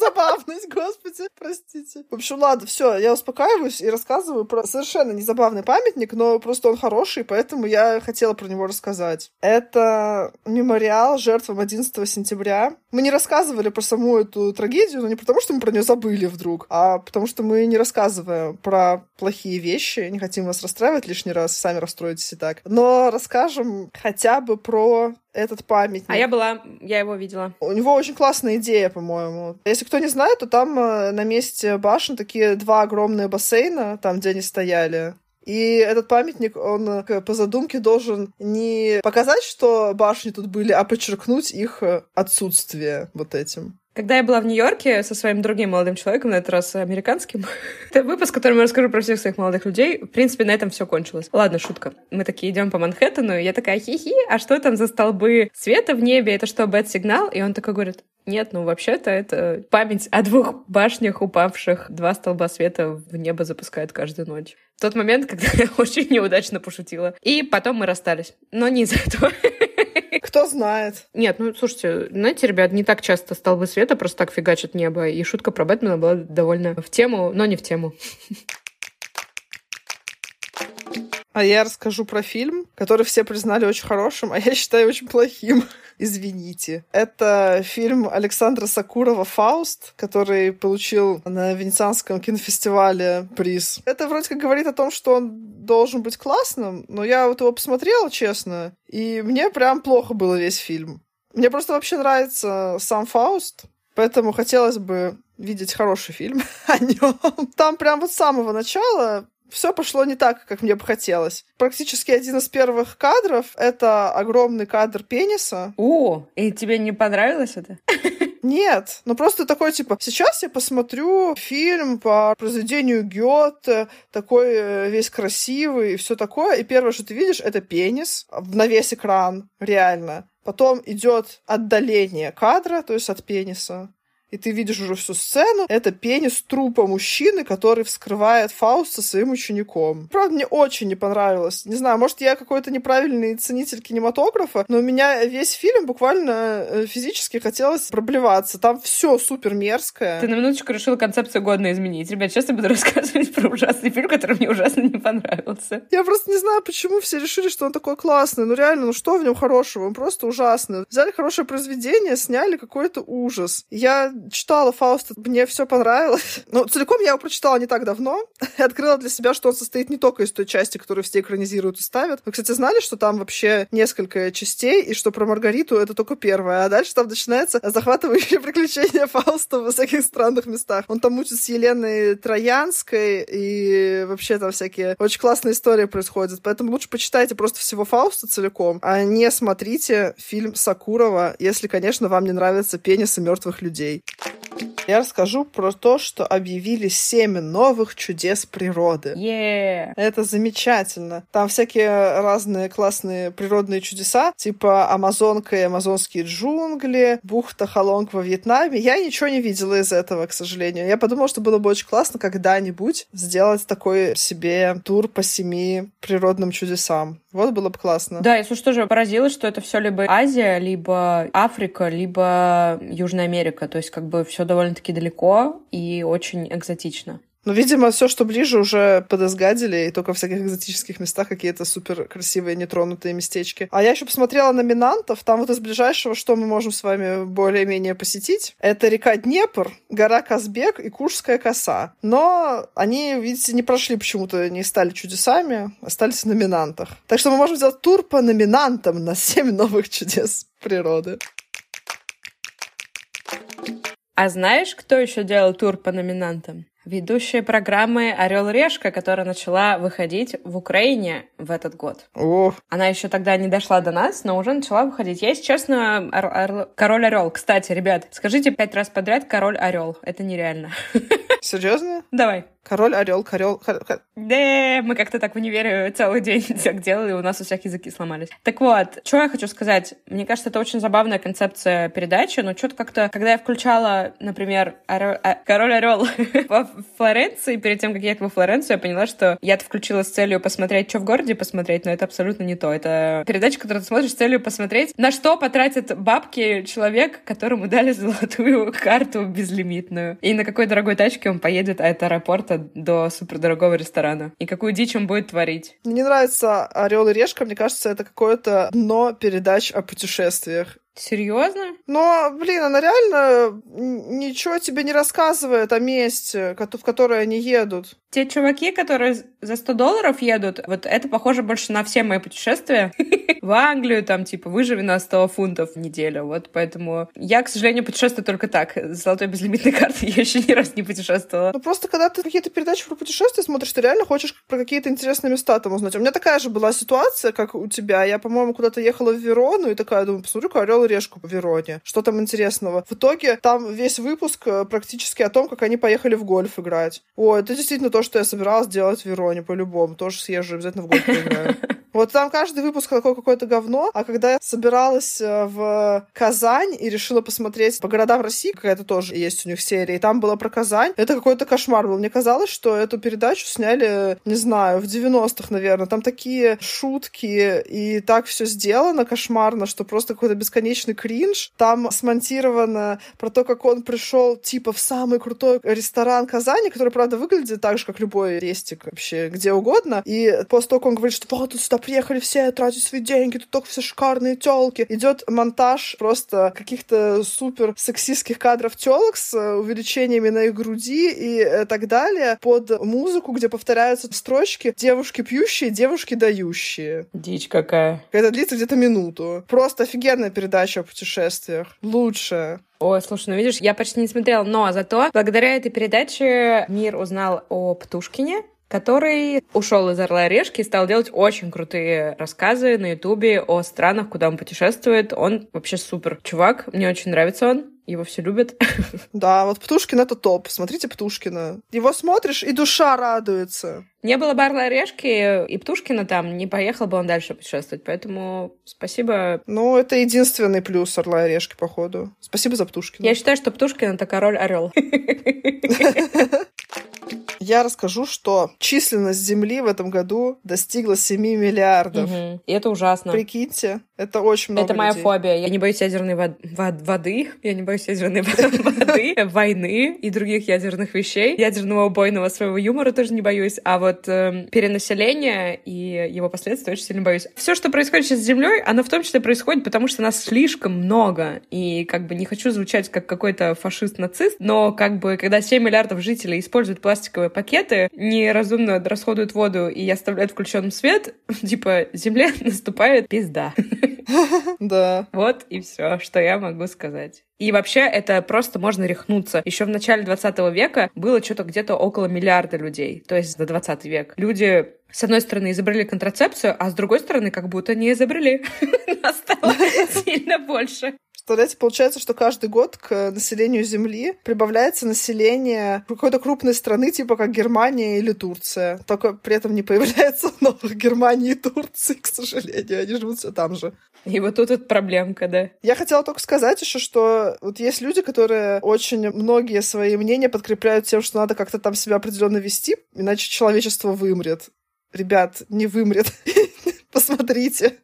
забавность? Господи, простите. В общем, ладно, все, я успокаиваюсь и рассказываю про совершенно незабавный памятник, но просто он хороший, поэтому я хотела про него рассказать. Это мемориал жертвам 11 сентября. Мы не рассказывали про саму эту трагедию, но не потому, что мы про нее забыли вдруг, а потому что мы не рассказываем про плохие вещи, не хотим вас расстраивать лишний раз, сами расстроитесь и так. Но расскажем хотя бы про этот памятник. А я была, я его видела. У него очень классная идея, по-моему. Если кто не знает, то там э, на месте башен такие два огромные бассейна, там, где они стояли. И этот памятник, он э, по задумке должен не показать, что башни тут были, а подчеркнуть их э, отсутствие вот этим. Когда я была в Нью-Йорке со своим другим молодым человеком, на этот раз американским, это выпуск, в котором я расскажу про всех своих молодых людей. В принципе, на этом все кончилось. Ладно, шутка. Мы такие идем по Манхэттену, и я такая, хи-хи, а что там за столбы света в небе? Это что, бэт-сигнал? И он такой говорит, нет, ну вообще-то это память о двух башнях упавших. Два столба света в небо запускают каждую ночь. В тот момент, когда я очень неудачно пошутила. И потом мы расстались. Но не из-за этого. Кто знает. Нет, ну слушайте, знаете, ребят, не так часто столбы света просто так фигачат небо, и шутка про Бэтмена была довольно в тему, но не в тему. А я расскажу про фильм, который все признали очень хорошим, а я считаю очень плохим. Извините. Это фильм Александра Сакурова «Фауст», который получил на Венецианском кинофестивале приз. Это вроде как говорит о том, что он должен быть классным, но я вот его посмотрела, честно, и мне прям плохо было весь фильм. Мне просто вообще нравится сам Фауст, поэтому хотелось бы видеть хороший фильм о нем. Там прям вот с самого начала все пошло не так, как мне бы хотелось. Практически один из первых кадров — это огромный кадр пениса. О, и тебе не понравилось это? Нет, ну просто такой, типа, сейчас я посмотрю фильм по произведению Гёте, такой э, весь красивый и все такое, и первое, что ты видишь, это пенис на весь экран, реально. Потом идет отдаление кадра, то есть от пениса и ты видишь уже всю сцену, это пенис трупа мужчины, который вскрывает Фауст со своим учеником. Правда, мне очень не понравилось. Не знаю, может, я какой-то неправильный ценитель кинематографа, но у меня весь фильм буквально э, физически хотелось проблеваться. Там все супер мерзкое. Ты на минуточку решила концепцию годно изменить. Ребят, сейчас я буду рассказывать про ужасный фильм, который мне ужасно не понравился. Я просто не знаю, почему все решили, что он такой классный. Ну реально, ну что в нем хорошего? Он просто ужасный. Взяли хорошее произведение, сняли какой-то ужас. Я читала Фауста, мне все понравилось. Ну, целиком я его прочитала не так давно и открыла для себя, что он состоит не только из той части, которую все экранизируют и ставят. Вы, кстати, знали, что там вообще несколько частей, и что про Маргариту это только первая, а дальше там начинается захватывающее приключение Фауста в всяких странных местах. Он там мучит с Еленой Троянской, и вообще там всякие очень классные истории происходят. Поэтому лучше почитайте просто всего Фауста целиком, а не смотрите фильм Сакурова, если, конечно, вам не нравятся пенисы мертвых людей. Я расскажу про то, что объявили семь новых чудес природы. Yeah. Это замечательно. Там всякие разные классные природные чудеса, типа Амазонка и амазонские джунгли, бухта Халонг во Вьетнаме. Я ничего не видела из этого, к сожалению. Я подумала, что было бы очень классно когда-нибудь сделать такой себе тур по семи природным чудесам. Вот было бы классно. Да, я слушай, тоже поразилась, что это все либо Азия, либо Африка, либо Южная Америка. То есть как бы все довольно-таки далеко и очень экзотично. Ну, видимо, все, что ближе, уже подозгадили, и только в всяких экзотических местах какие-то супер красивые нетронутые местечки. А я еще посмотрела номинантов. Там вот из ближайшего, что мы можем с вами более-менее посетить, это река Днепр, гора Казбек и Куршская коса. Но они, видите, не прошли почему-то, не стали чудесами, остались в номинантах. Так что мы можем сделать тур по номинантам на 7 новых чудес природы. А знаешь, кто еще делал тур по номинантам? Ведущая программы «Орел Решка», которая начала выходить в Украине в этот год. О. Она еще тогда не дошла до нас, но уже начала выходить. Я, если честно, ор- ор- король орел. Кстати, ребят, скажите пять раз подряд король орел. Это нереально. Серьезно? Давай. Король, орел, корел. Да, мы как-то так в универе целый день так делали, у нас у всех языки сломались. Так вот, что я хочу сказать. Мне кажется, это очень забавная концепция передачи, но что-то как-то, когда я включала, например, орё... а, король орел Флоренции, перед тем, как ехать во Флоренцию, я поняла, что я включила с целью посмотреть, что в городе посмотреть, но это абсолютно не то. Это передача, которую ты смотришь с целью посмотреть, на что потратит бабки человек, которому дали золотую карту безлимитную. И на какой дорогой тачке он поедет от аэропорта до супердорогого ресторана. И какую дичь он будет творить. Мне не нравится «Орел и решка», мне кажется, это какое-то дно передач о путешествиях. Серьезно? Но, блин, она реально ничего тебе не рассказывает о месте, в которое они едут. Те чуваки, которые за 100 долларов едут, вот это похоже больше на все мои путешествия в Англию, там, типа, выживи на 100 фунтов в неделю. Вот поэтому я, к сожалению, путешествую только так. С золотой безлимитной карты я еще ни раз не путешествовала. Ну, просто когда ты какие-то передачи про путешествия смотришь, ты реально хочешь про какие-то интересные места там узнать. У меня такая же была ситуация, как у тебя. Я, по-моему, куда-то ехала в Верону и такая, думаю, посмотрю-ка орел решку по Вероне. Что там интересного? В итоге там весь выпуск э, практически о том, как они поехали в гольф играть. О, это действительно то, что я собиралась делать в Вероне по-любому. Тоже съезжу, обязательно в гольф поиграю. Вот там каждый выпуск такое какое-то говно, а когда я собиралась э, в Казань и решила посмотреть по городам России, какая-то тоже есть у них серия, и там было про Казань, это какой-то кошмар был. Мне казалось, что эту передачу сняли, не знаю, в 90-х, наверное. Там такие шутки, и так все сделано кошмарно, что просто какой-то бесконечный кринж. Там смонтировано про то, как он пришел типа в самый крутой ресторан Казани, который, правда, выглядит так же, как любой рестик вообще где угодно. И после того, как он говорит, что вот тут сюда приехали все тратить свои деньги, тут только все шикарные телки. Идет монтаж просто каких-то супер сексистских кадров телок с э, увеличениями на их груди и э, так далее под музыку, где повторяются строчки «девушки пьющие, девушки дающие». Дичь какая. Это длится где-то минуту. Просто офигенная передача о путешествиях. Лучше. Ой, слушай, ну видишь, я почти не смотрела, но зато благодаря этой передаче мир узнал о Птушкине, который ушел из «Орла и решки» и стал делать очень крутые рассказы на Ютубе о странах, куда он путешествует. Он вообще супер чувак, мне очень нравится он. Его все любят. Да, вот Птушкин — это топ. Смотрите Птушкина. Его смотришь, и душа радуется. Не было бы «Орла и решки» и Птушкина там, не поехал бы он дальше путешествовать. Поэтому спасибо. Ну, это единственный плюс «Орла и решки», походу. Спасибо за Птушкина. Я считаю, что Птушкин — это король-орел. Я расскажу, что численность Земли в этом году достигла 7 миллиардов. Угу. И это ужасно. Прикиньте, это очень много Это моя людей. фобия. Я не боюсь ядерной вод- вод- воды, я не боюсь ядерной воды, войны и других ядерных вещей. Ядерного убойного своего юмора тоже не боюсь. А вот э, перенаселение и его последствия очень сильно боюсь. Все, что происходит сейчас с Землей, оно в том числе происходит, потому что нас слишком много. И как бы не хочу звучать как какой-то фашист-нацист, но как бы когда 7 миллиардов жителей используют пластиковые пакеты, неразумно расходуют воду и оставляют включенным свет, типа Земле наступает пизда. Да. Вот и все, что я могу сказать. И вообще это просто можно рехнуться. Еще в начале 20 века было что-то где-то около миллиарда людей, то есть за 20 век. Люди с одной стороны, изобрели контрацепцию, а с другой стороны, как будто не изобрели. Нас стало сильно больше. Представляете, получается, что каждый год к населению Земли прибавляется население какой-то крупной страны, типа как Германия или Турция. Только при этом не появляется новых Германии и Турции, к сожалению. Они живут все там же. И вот тут вот проблемка, да. Я хотела только сказать еще, что вот есть люди, которые очень многие свои мнения подкрепляют тем, что надо как-то там себя определенно вести, иначе человечество вымрет. Ребят, не вымрет. Посмотрите.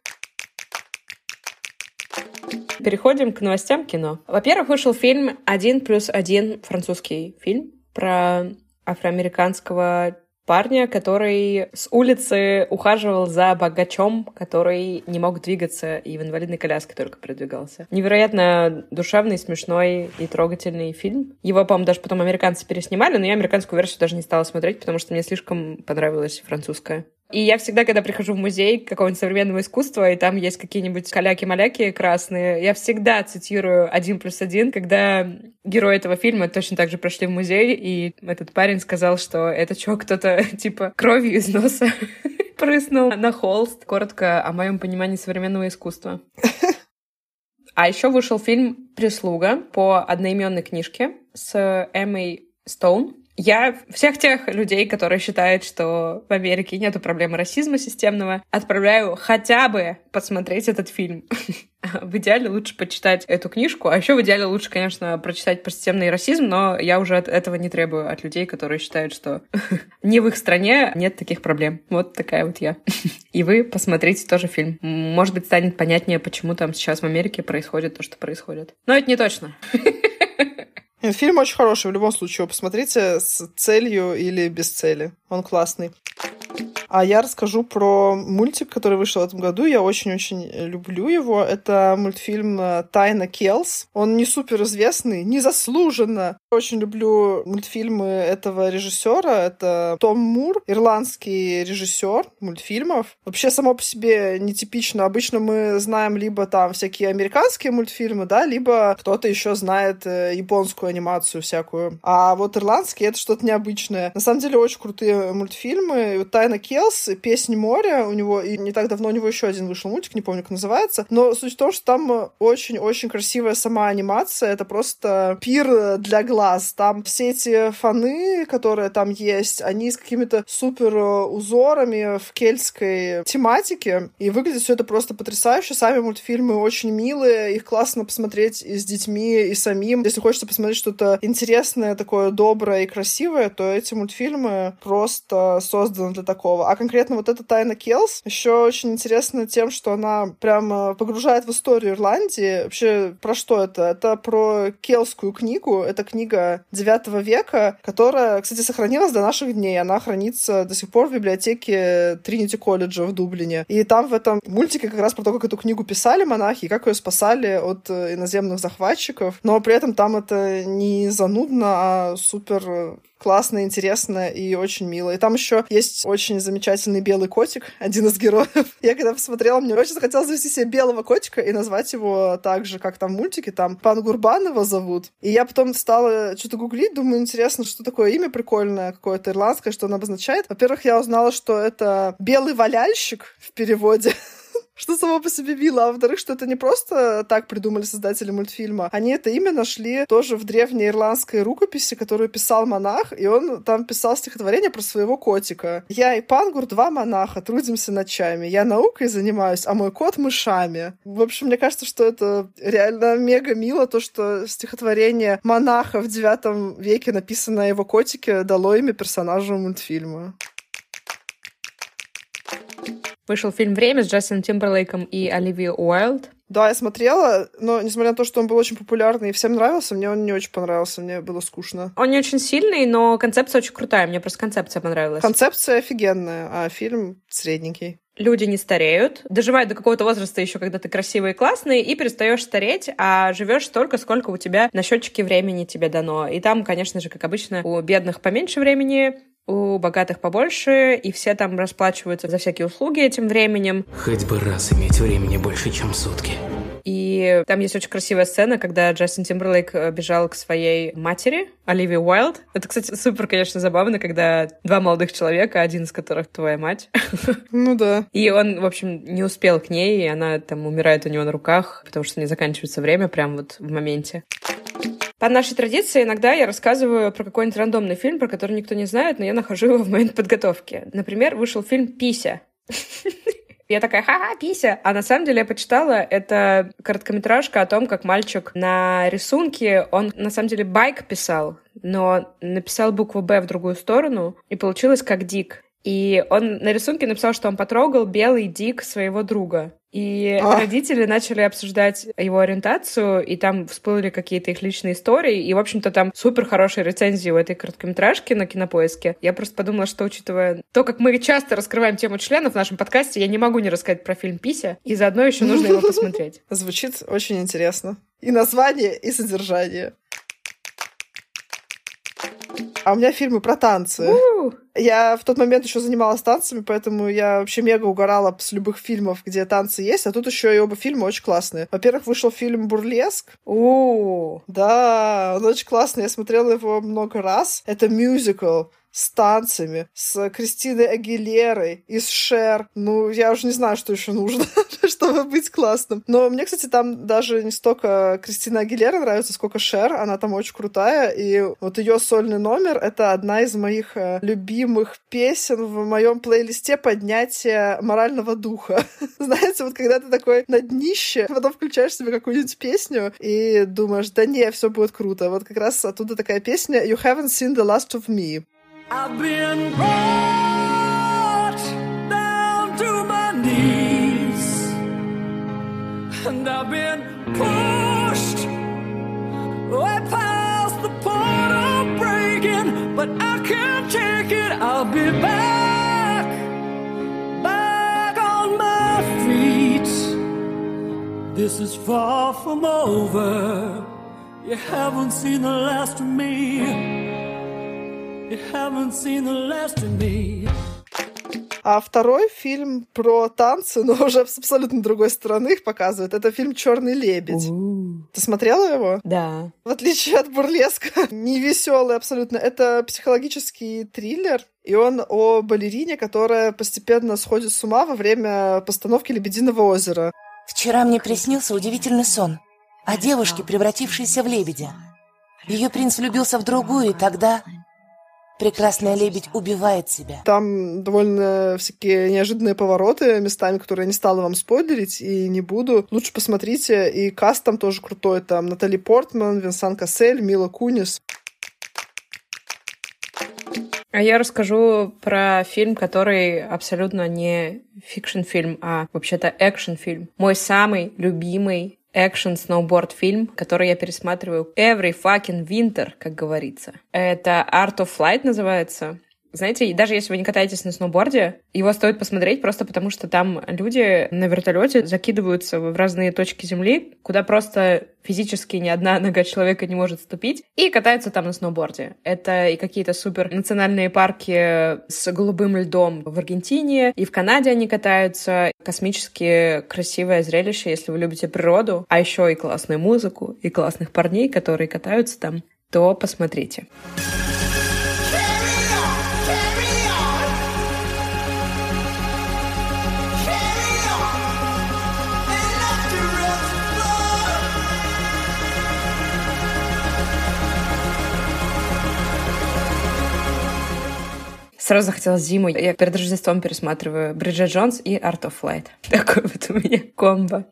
Переходим к новостям кино. Во-первых, вышел фильм «Один плюс один», французский фильм про афроамериканского парня, который с улицы ухаживал за богачом, который не мог двигаться и в инвалидной коляске только передвигался. Невероятно душевный, смешной и трогательный фильм. Его, по-моему, даже потом американцы переснимали, но я американскую версию даже не стала смотреть, потому что мне слишком понравилась французская. И я всегда, когда прихожу в музей какого-нибудь современного искусства, и там есть какие-нибудь каляки-маляки красные, я всегда цитирую «Один плюс один», когда герои этого фильма точно так же прошли в музей, и этот парень сказал, что это что, кто-то типа кровью из носа прыснул на холст. Коротко о моем понимании современного искусства. А еще вышел фильм «Прислуга» по одноименной книжке с Эммой Стоун. Я всех тех людей, которые считают, что в Америке нету проблемы расизма системного, отправляю хотя бы посмотреть этот фильм. В идеале лучше почитать эту книжку, а еще в идеале лучше, конечно, прочитать про системный расизм, но я уже от этого не требую от людей, которые считают, что не в их стране нет таких проблем. Вот такая вот я. И вы посмотрите тоже фильм. Может быть, станет понятнее, почему там сейчас в Америке происходит то, что происходит. Но это не точно. Фильм очень хороший, в любом случае. Посмотрите с целью или без цели. Он классный. А я расскажу про мультик, который вышел в этом году. Я очень-очень люблю его. Это мультфильм э, «Тайна Келс». Он не супер известный, незаслуженно. Очень люблю мультфильмы этого режиссера. Это Том Мур, ирландский режиссер мультфильмов. Вообще, само по себе нетипично. Обычно мы знаем либо там всякие американские мультфильмы, да, либо кто-то еще знает э, японскую анимацию всякую. А вот ирландский — это что-то необычное. На самом деле, очень крутые мультфильмы. «Тайна Келс» Келс, «Песнь моря», у него, и не так давно у него еще один вышел мультик, не помню, как называется, но суть в том, что там очень-очень красивая сама анимация, это просто пир для глаз. Там все эти фоны, которые там есть, они с какими-то супер узорами в кельтской тематике, и выглядит все это просто потрясающе. Сами мультфильмы очень милые, их классно посмотреть и с детьми, и самим. Если хочется посмотреть что-то интересное, такое доброе и красивое, то эти мультфильмы просто созданы для такого. А конкретно вот эта Тайна Келс еще очень интересна тем, что она прям погружает в историю Ирландии. Вообще, про что это? Это про келскую книгу. Это книга 9 века, которая, кстати, сохранилась до наших дней. Она хранится до сих пор в библиотеке Тринити колледжа в Дублине. И там в этом мультике как раз про то, как эту книгу писали монахи, и как ее спасали от э, иноземных захватчиков. Но при этом там это не занудно, а супер классно, интересно и очень мило. И там еще есть очень замечательный белый котик, один из героев. Я когда посмотрела, мне очень захотелось завести себе белого котика и назвать его так же, как там в мультике, там Пан Гурбан его зовут. И я потом стала что-то гуглить, думаю, интересно, что такое имя прикольное, какое-то ирландское, что оно обозначает. Во-первых, я узнала, что это белый валяльщик в переводе. что само по себе мило, а во-вторых, что это не просто так придумали создатели мультфильма. Они это имя нашли тоже в древней ирландской рукописи, которую писал монах, и он там писал стихотворение про своего котика. «Я и Пангур, два монаха, трудимся ночами. Я наукой занимаюсь, а мой кот мышами». В общем, мне кажется, что это реально мега мило, то, что стихотворение монаха в девятом веке, написанное его котике, дало имя персонажу мультфильма. Вышел фильм «Время» с Джастином Тимберлейком и Оливией Уайлд. Да, я смотрела, но несмотря на то, что он был очень популярный и всем нравился, мне он не очень понравился, мне было скучно. Он не очень сильный, но концепция очень крутая, мне просто концепция понравилась. Концепция офигенная, а фильм средненький. Люди не стареют, доживают до какого-то возраста еще, когда ты красивый и классный, и перестаешь стареть, а живешь столько, сколько у тебя на счетчике времени тебе дано. И там, конечно же, как обычно, у бедных поменьше времени, у богатых побольше, и все там расплачиваются за всякие услуги этим временем. Хоть бы раз иметь времени больше, чем сутки. И там есть очень красивая сцена, когда Джастин Тимберлейк э, бежал к своей матери, Оливии Уайлд. Это, кстати, супер, конечно, забавно, когда два молодых человека, один из которых твоя мать. Ну да. И он, в общем, не успел к ней, и она там умирает у него на руках, потому что не заканчивается время прям вот в моменте. По нашей традиции иногда я рассказываю про какой-нибудь рандомный фильм, про который никто не знает, но я нахожу его в момент подготовки. Например, вышел фильм «Пися». Я такая, ха-ха, пися. А на самом деле я почитала, это короткометражка о том, как мальчик на рисунке, он на самом деле байк писал, но написал букву «Б» в другую сторону, и получилось как «Дик». И он на рисунке написал, что он потрогал белый дик своего друга. И а. родители начали обсуждать его ориентацию, и там всплыли какие-то их личные истории. И, в общем-то, там супер хорошие рецензии у этой короткометражки на кинопоиске. Я просто подумала, что, учитывая то, как мы часто раскрываем тему членов в нашем подкасте, я не могу не рассказать про фильм Пися, и заодно еще нужно его посмотреть. Звучит очень интересно. И название, и содержание. А у меня фильмы про танцы. У-у-у. Я в тот момент еще занималась танцами, поэтому я вообще мега угорала с любых фильмов, где танцы есть, а тут еще и оба фильма очень классные. Во-первых, вышел фильм «Бурлеск». О, Да, он очень классный, я смотрела его много раз. Это мюзикл с танцами, с Кристиной Агилерой и с Шер. Ну, я уже не знаю, что еще нужно, чтобы быть классным. Но мне, кстати, там даже не столько Кристина Агилера нравится, сколько Шер. Она там очень крутая. И вот ее сольный номер — это одна из моих э, любимых песен в моем плейлисте поднятия морального духа. Знаете, вот когда ты такой на днище, потом включаешь себе какую-нибудь песню и думаешь, да не, все будет круто. Вот как раз оттуда такая песня «You haven't seen the last of me». I've been brought down to my knees And I've been pushed way past the point of breaking But I can't take it, I'll be back Back on my feet. This is far from over. You haven't seen the last of me А второй фильм про танцы, но уже с абсолютно другой стороны их показывает. Это фильм Черный лебедь. У-у-у. Ты смотрела его? Да. В отличие от бурлеска, не веселый абсолютно. Это психологический триллер. И он о балерине, которая постепенно сходит с ума во время постановки «Лебединого озера». Вчера мне приснился удивительный сон о девушке, превратившейся в лебедя. Ее принц влюбился в другую, и тогда Прекрасная лебедь убивает себя. Там довольно всякие неожиданные повороты местами, которые я не стала вам спойлерить и не буду. Лучше посмотрите. И каст там тоже крутой. Там Натали Портман, Винсан Кассель, Мила Кунис. А я расскажу про фильм, который абсолютно не фикшн-фильм, а вообще-то экшн-фильм. Мой самый любимый экшен сноуборд фильм, который я пересматриваю every fucking winter, как говорится. Это Art of Flight называется. Знаете, даже если вы не катаетесь на сноуборде, его стоит посмотреть просто потому, что там люди на вертолете закидываются в разные точки земли, куда просто физически ни одна нога человека не может ступить, и катаются там на сноуборде. Это и какие-то супер национальные парки с голубым льдом в Аргентине, и в Канаде они катаются. Космически красивое зрелище, если вы любите природу, а еще и классную музыку, и классных парней, которые катаются там, то посмотрите. Сразу захотелось зиму. Я перед Рождеством пересматриваю Бриджит Джонс и Art of Flight. Такой вот у меня комбо.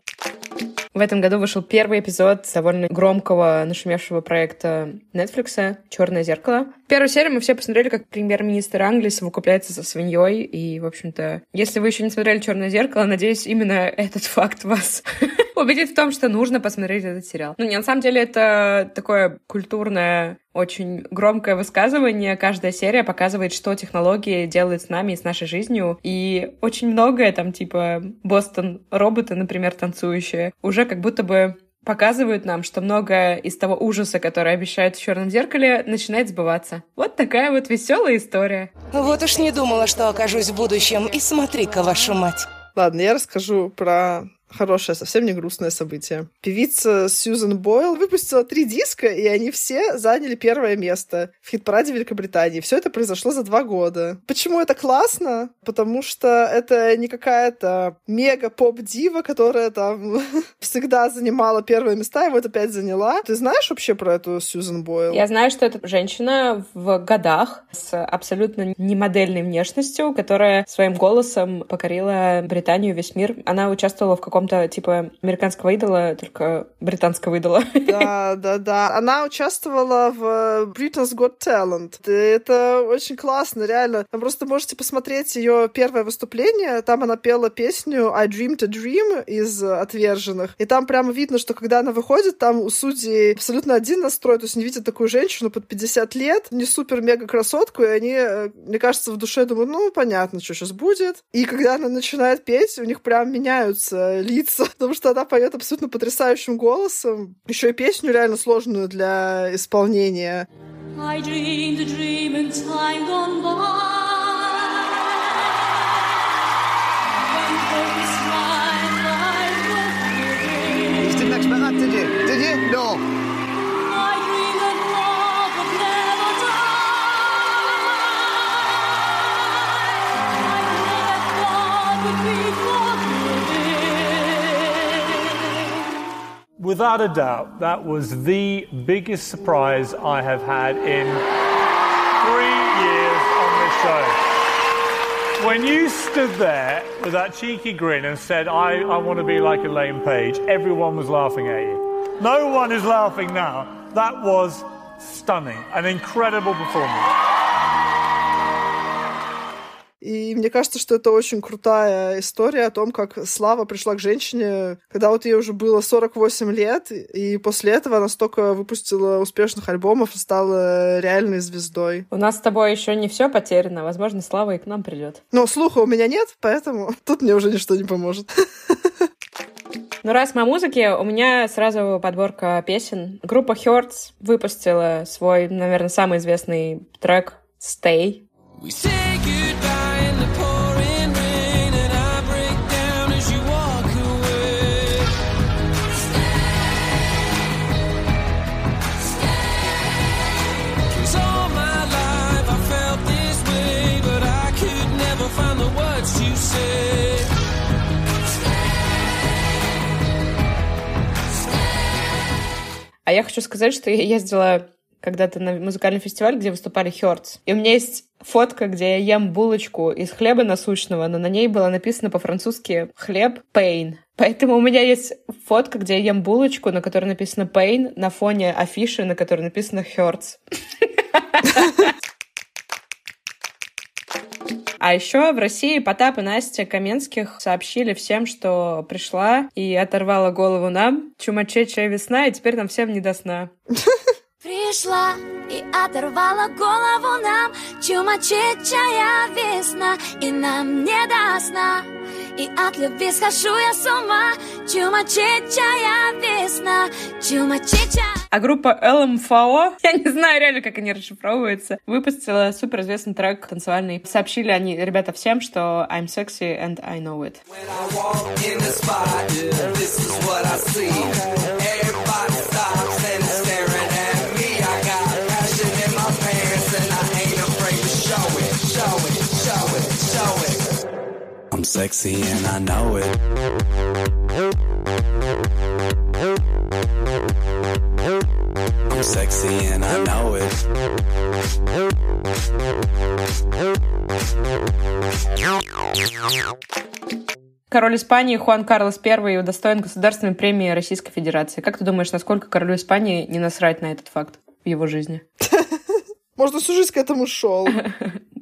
В этом году вышел первый эпизод довольно громкого, нашумевшего проекта Netflix «Черное зеркало». Первую серию мы все посмотрели, как премьер-министр Англии совокупляется со свиньей. И, в общем-то, если вы еще не смотрели «Черное зеркало», надеюсь, именно этот факт вас убедит в том, что нужно посмотреть этот сериал. Ну, не, на самом деле, это такое культурное очень громкое высказывание. Каждая серия показывает, что технологии делают с нами и с нашей жизнью. И очень многое там, типа Бостон роботы, например, танцующие, уже как будто бы показывают нам, что многое из того ужаса, который обещают в черном зеркале, начинает сбываться. Вот такая вот веселая история. Вот уж не думала, что окажусь в будущем. И смотри-ка, вашу мать. Ладно, я расскажу про хорошее, совсем не грустное событие. Певица Сьюзен Бойл выпустила три диска, и они все заняли первое место в хит-параде Великобритании. Все это произошло за два года. Почему это классно? Потому что это не какая-то мега-поп-дива, которая там всегда занимала первые места, и вот опять заняла. Ты знаешь вообще про эту Сьюзен Бойл? Я знаю, что это женщина в годах с абсолютно не модельной внешностью, которая своим голосом покорила Британию, весь мир. Она участвовала в каком каком-то типа американского идола, только британского идола. Да, да, да. Она участвовала в Britain's Got Talent. Это очень классно, реально. Вы просто можете посмотреть ее первое выступление. Там она пела песню I Dreamed a Dream из «Отверженных». И там прямо видно, что когда она выходит, там у судей абсолютно один настрой. То есть они видят такую женщину под 50 лет, не супер-мега красотку, и они, э, мне кажется, в душе думают, ну, понятно, что сейчас будет. И когда она начинает петь, у них прям меняются лица, потому что она поет абсолютно потрясающим голосом. Еще и песню реально сложную для исполнения. I dreamed a dream in time gone by. Without a doubt, that was the biggest surprise I have had in three years on this show. When you stood there with that cheeky grin and said, I, I want to be like Elaine Page, everyone was laughing at you. No one is laughing now. That was stunning, an incredible performance. И мне кажется, что это очень крутая история о том, как Слава пришла к женщине, когда вот ей уже было 48 лет, и после этого она столько выпустила успешных альбомов и стала реальной звездой. У нас с тобой еще не все потеряно. Возможно, Слава и к нам придет. Но слуха у меня нет, поэтому тут мне уже ничто не поможет. Ну, раз мы о музыке, у меня сразу подборка песен. Группа Hertz выпустила свой, наверное, самый известный трек «Stay». We say goodbye А я хочу сказать, что я ездила когда-то на музыкальный фестиваль, где выступали Хёрдс. И у меня есть фотка, где я ем булочку из хлеба насущного, но на ней было написано по-французски «хлеб pain». Поэтому у меня есть фотка, где я ем булочку, на которой написано pain, на фоне афиши, на которой написано Хёрдс. А еще в России Потап и Настя Каменских сообщили всем, что пришла и оторвала голову нам. Чумачечая весна, и теперь нам всем не до сна. Пришла и оторвала голову нам Чумачечая весна И нам не до сна И от любви схожу я с ума Чумачечая весна Чумачеча а группа LMFAO, я не знаю реально, как они расшифровываются, выпустила суперизвестный трек танцевальный. Сообщили они, ребята, всем, что I'm sexy and I know it. I'm sexy and I know it. I'm sexy and I know it. Король Испании Хуан Карлос I удостоен государственной премии Российской Федерации. Как ты думаешь, насколько королю Испании не насрать на этот факт в его жизни? Может, всю жизнь к этому шел.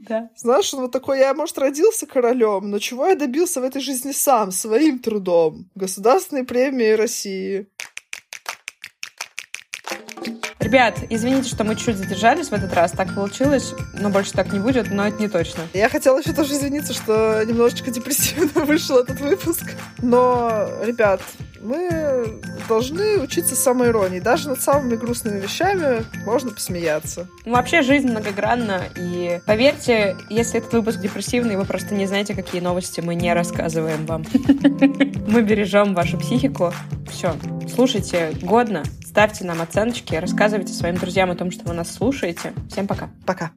Да. Знаешь, он вот такой, я, может, родился королем, но чего я добился в этой жизни сам, своим трудом? Государственной премии России. Ребят, извините, что мы чуть задержались в этот раз. Так получилось, но больше так не будет, но это не точно. Я хотела еще тоже извиниться, что немножечко депрессивно вышел этот выпуск. Но, ребят, мы должны учиться самоиронии. Даже над самыми грустными вещами можно посмеяться. Ну, вообще жизнь многогранна, и поверьте, если этот выпуск депрессивный, вы просто не знаете, какие новости мы не рассказываем вам. Мы бережем вашу психику. Все, слушайте годно, ставьте нам оценочки, рассказывайте своим друзьям о том, что вы нас слушаете. Всем пока. Пока.